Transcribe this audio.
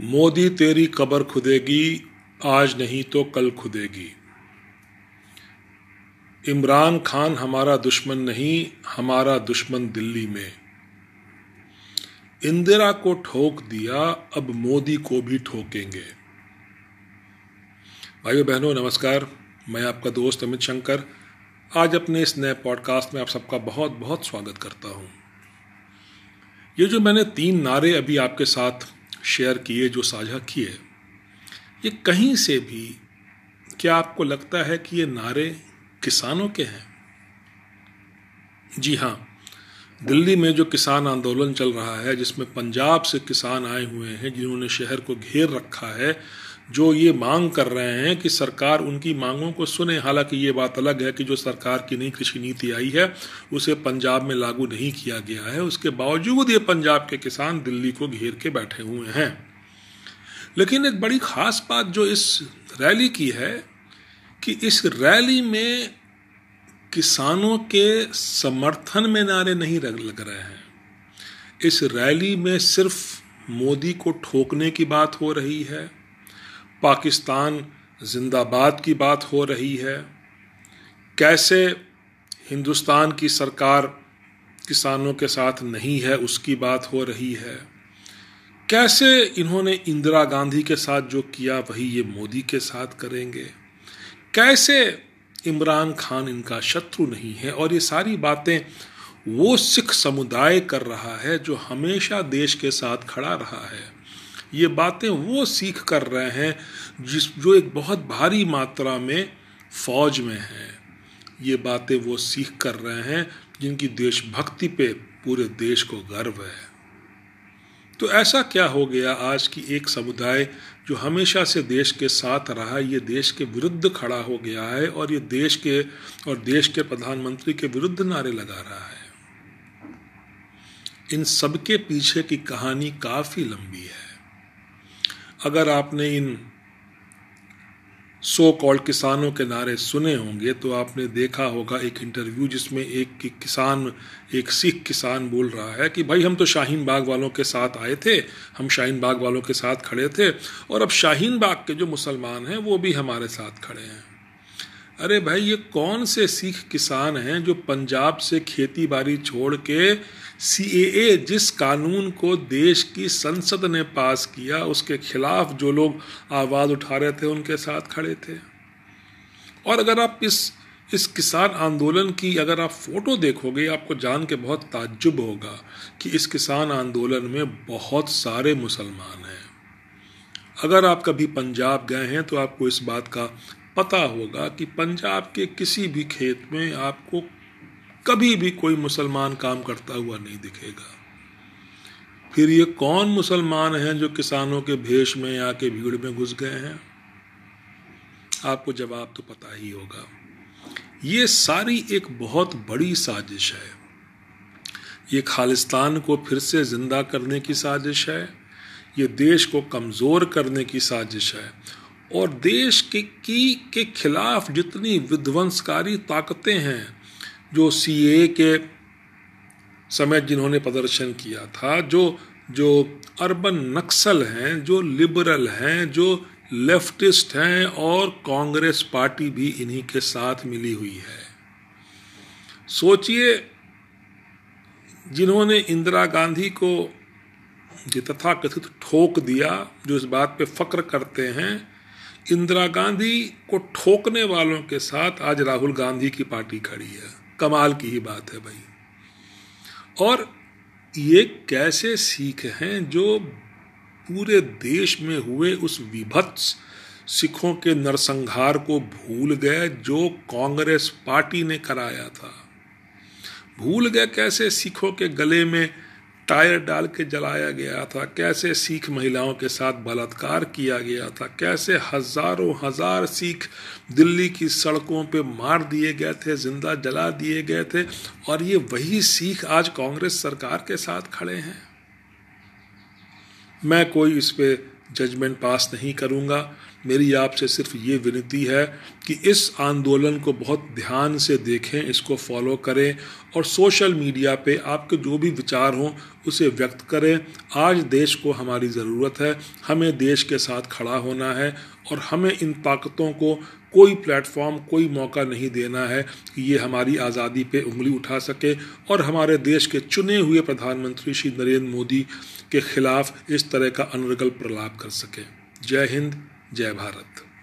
मोदी तेरी कबर खुदेगी, आज नहीं तो कल खुदेगी। इमरान खान हमारा दुश्मन नहीं, हमारा दुश्मन दिल्ली में। इंदिरा को ठोक दिया, अब मोदी को भी ठोकेंगे। भाइयों, बहनों, नमस्कार। मैं आपका दोस्त अमित शंकर। आज अपने इस नए पॉडकास्ट में आप सबका बहुत बहुत स्वागत करता हूँ। ये जो मैंने तीन नारे अभी आपके साथ शेयर किए, जो साझा किए। ये कहीं से भी क्या आपको लगता है कि ये नारे किसानों के हैं? जी हाँ दिल्ली में जो किसान आंदोलन चल रहा है, जिसमें पंजाब से किसान आए हुए हैं, जिन्होंने शहर को घेर रखा है जो ये मांग कर रहे हैं कि सरकार उनकी मांगों को सुने। हालाँकि ये बात अलग है कि जो सरकार की नई कृषि नीति आई है, उसे पंजाब में लागू नहीं किया गया है। उसके बावजूद ये पंजाब के किसान दिल्ली को घेर के बैठे हुए हैं। लेकिन एक बड़ी खास बात जो इस रैली की है कि इस रैली में किसानों के समर्थन में नारे नहीं लग रहे हैं। इस रैली में सिर्फ़ मोदी को ठोकने की बात हो रही है पाकिस्तान जिंदाबाद की बात हो रही है। कैसे हिंदुस्तान की सरकार किसानों के साथ नहीं है, उसकी बात हो रही है। कैसे इन्होंने इंदिरा गांधी के साथ जो किया, वही ये मोदी के साथ करेंगे। कैसे इमरान खान इनका शत्रु नहीं है, और ये सारी बातें वो सिख समुदाय कर रहा है जो हमेशा देश के साथ खड़ा रहा है। ये बातें वो सीख कर रहे हैं जिस, जो एक बहुत भारी मात्रा में फौज में है। ये बातें वो सीख कर रहे हैं जिनकी देशभक्ति पे पूरे देश को गर्व है। तो ऐसा क्या हो गया आज की एक समुदाय जो हमेशा से देश के साथ रहा, ये देश के विरुद्ध खड़ा हो गया है और ये देश के और देश के प्रधानमंत्री के विरुद्ध नारे लगा रहा है। इन सबके पीछे की कहानी काफ़ी लंबी है। अगर आपने इन सो कॉल्ड किसानों के नारे सुने होंगे तो आपने देखा होगा एक इंटरव्यू जिसमें एक किसान, एक सिख किसान बोल रहा है कि, भाई, हम तो शाहीन बाग वालों के साथ आए थे, हम शाहीन बाग वालों के साथ खड़े थे, और अब शाहीन बाग के जो मुसलमान हैं, वो भी हमारे साथ खड़े हैं। अरे भाई, ये कौन से सिख किसान हैं जो पंजाब से खेती बाड़ी छोड़ के सीएए जिस कानून को देश की संसद ने पास किया, उसके खिलाफ जो लोग आवाज़ उठा रहे थे, उनके साथ खड़े थे? और अगर आप इस इस किसान आंदोलन की अगर आप फ़ोटो देखोगे, आपको जान के बहुत ताज्जुब होगा कि इस किसान आंदोलन में बहुत सारे मुसलमान हैं। अगर आप कभी पंजाब गए हैं तो आपको इस बात का पता होगा कि पंजाब के किसी भी खेत में आपको कभी भी कोई मुसलमान काम करता हुआ नहीं दिखेगा। फिर ये कौन मुसलमान हैं जो किसानों के भेष में आके भीड़ में घुस गए हैं? आपको जवाब तो पता ही होगा। ये सारी एक बहुत बड़ी साजिश है। ये खालिस्तान को फिर से ज़िंदा करने की साजिश है। ये देश को कमज़ोर करने की साजिश है। और देश के की, के खिलाफ जितनी विध्वंसकारी ताकतें हैं, जो सीए के समय जिन्होंने प्रदर्शन किया था, जो जो अर्बन नक्सल हैं, जो लिबरल हैं, जो लेफ्टिस्ट हैं, और कांग्रेस पार्टी भी इन्हीं के साथ मिली हुई है। सोचिए, जिन्होंने इंदिरा गांधी को तथा कथित ठोक दिया, जो इस बात पे फक्र करते हैं इंदिरा गांधी को ठोकने वालों के साथ आज राहुल गांधी की पार्टी खड़ी है। कमाल की ही बात है भाई। और ये कैसे सीख हैं जो पूरे देश में हुए उस विभत्स सिखों के नरसंहार को भूल गए जो कांग्रेस पार्टी ने कराया था? भूल गए कैसे सिखों के गले में टायर डाल के जलाया गया था। कैसे सिख महिलाओं के साथ बलात्कार किया गया था? कैसे हज़ारों हज़ार सिख दिल्ली की सड़कों पे मार दिए गए थे, ज़िंदा जला दिए गए थे, और ये वही सिख आज कांग्रेस सरकार के साथ खड़े हैं। मैं कोई इस पर जजमेंट पास नहीं करूँगा। मेरी आपसे सिर्फ़ ये विनती है कि इस आंदोलन को बहुत ध्यान से देखें, इसको फॉलो करें और सोशल मीडिया पे आपके जो भी विचार हों, उसे व्यक्त करें। आज देश को हमारी ज़रूरत है, हमें देश के साथ खड़ा होना है और हमें इन ताकतों को कोई प्लेटफॉर्म कोई मौका नहीं देना है कि ये हमारी आज़ादी पे उंगली उठा सके और हमारे देश के चुने हुए प्रधानमंत्री श्री नरेंद्र मोदी के खिलाफ इस तरह का अनर्गल प्रलाप कर सके। जय हिंद। जय भारत।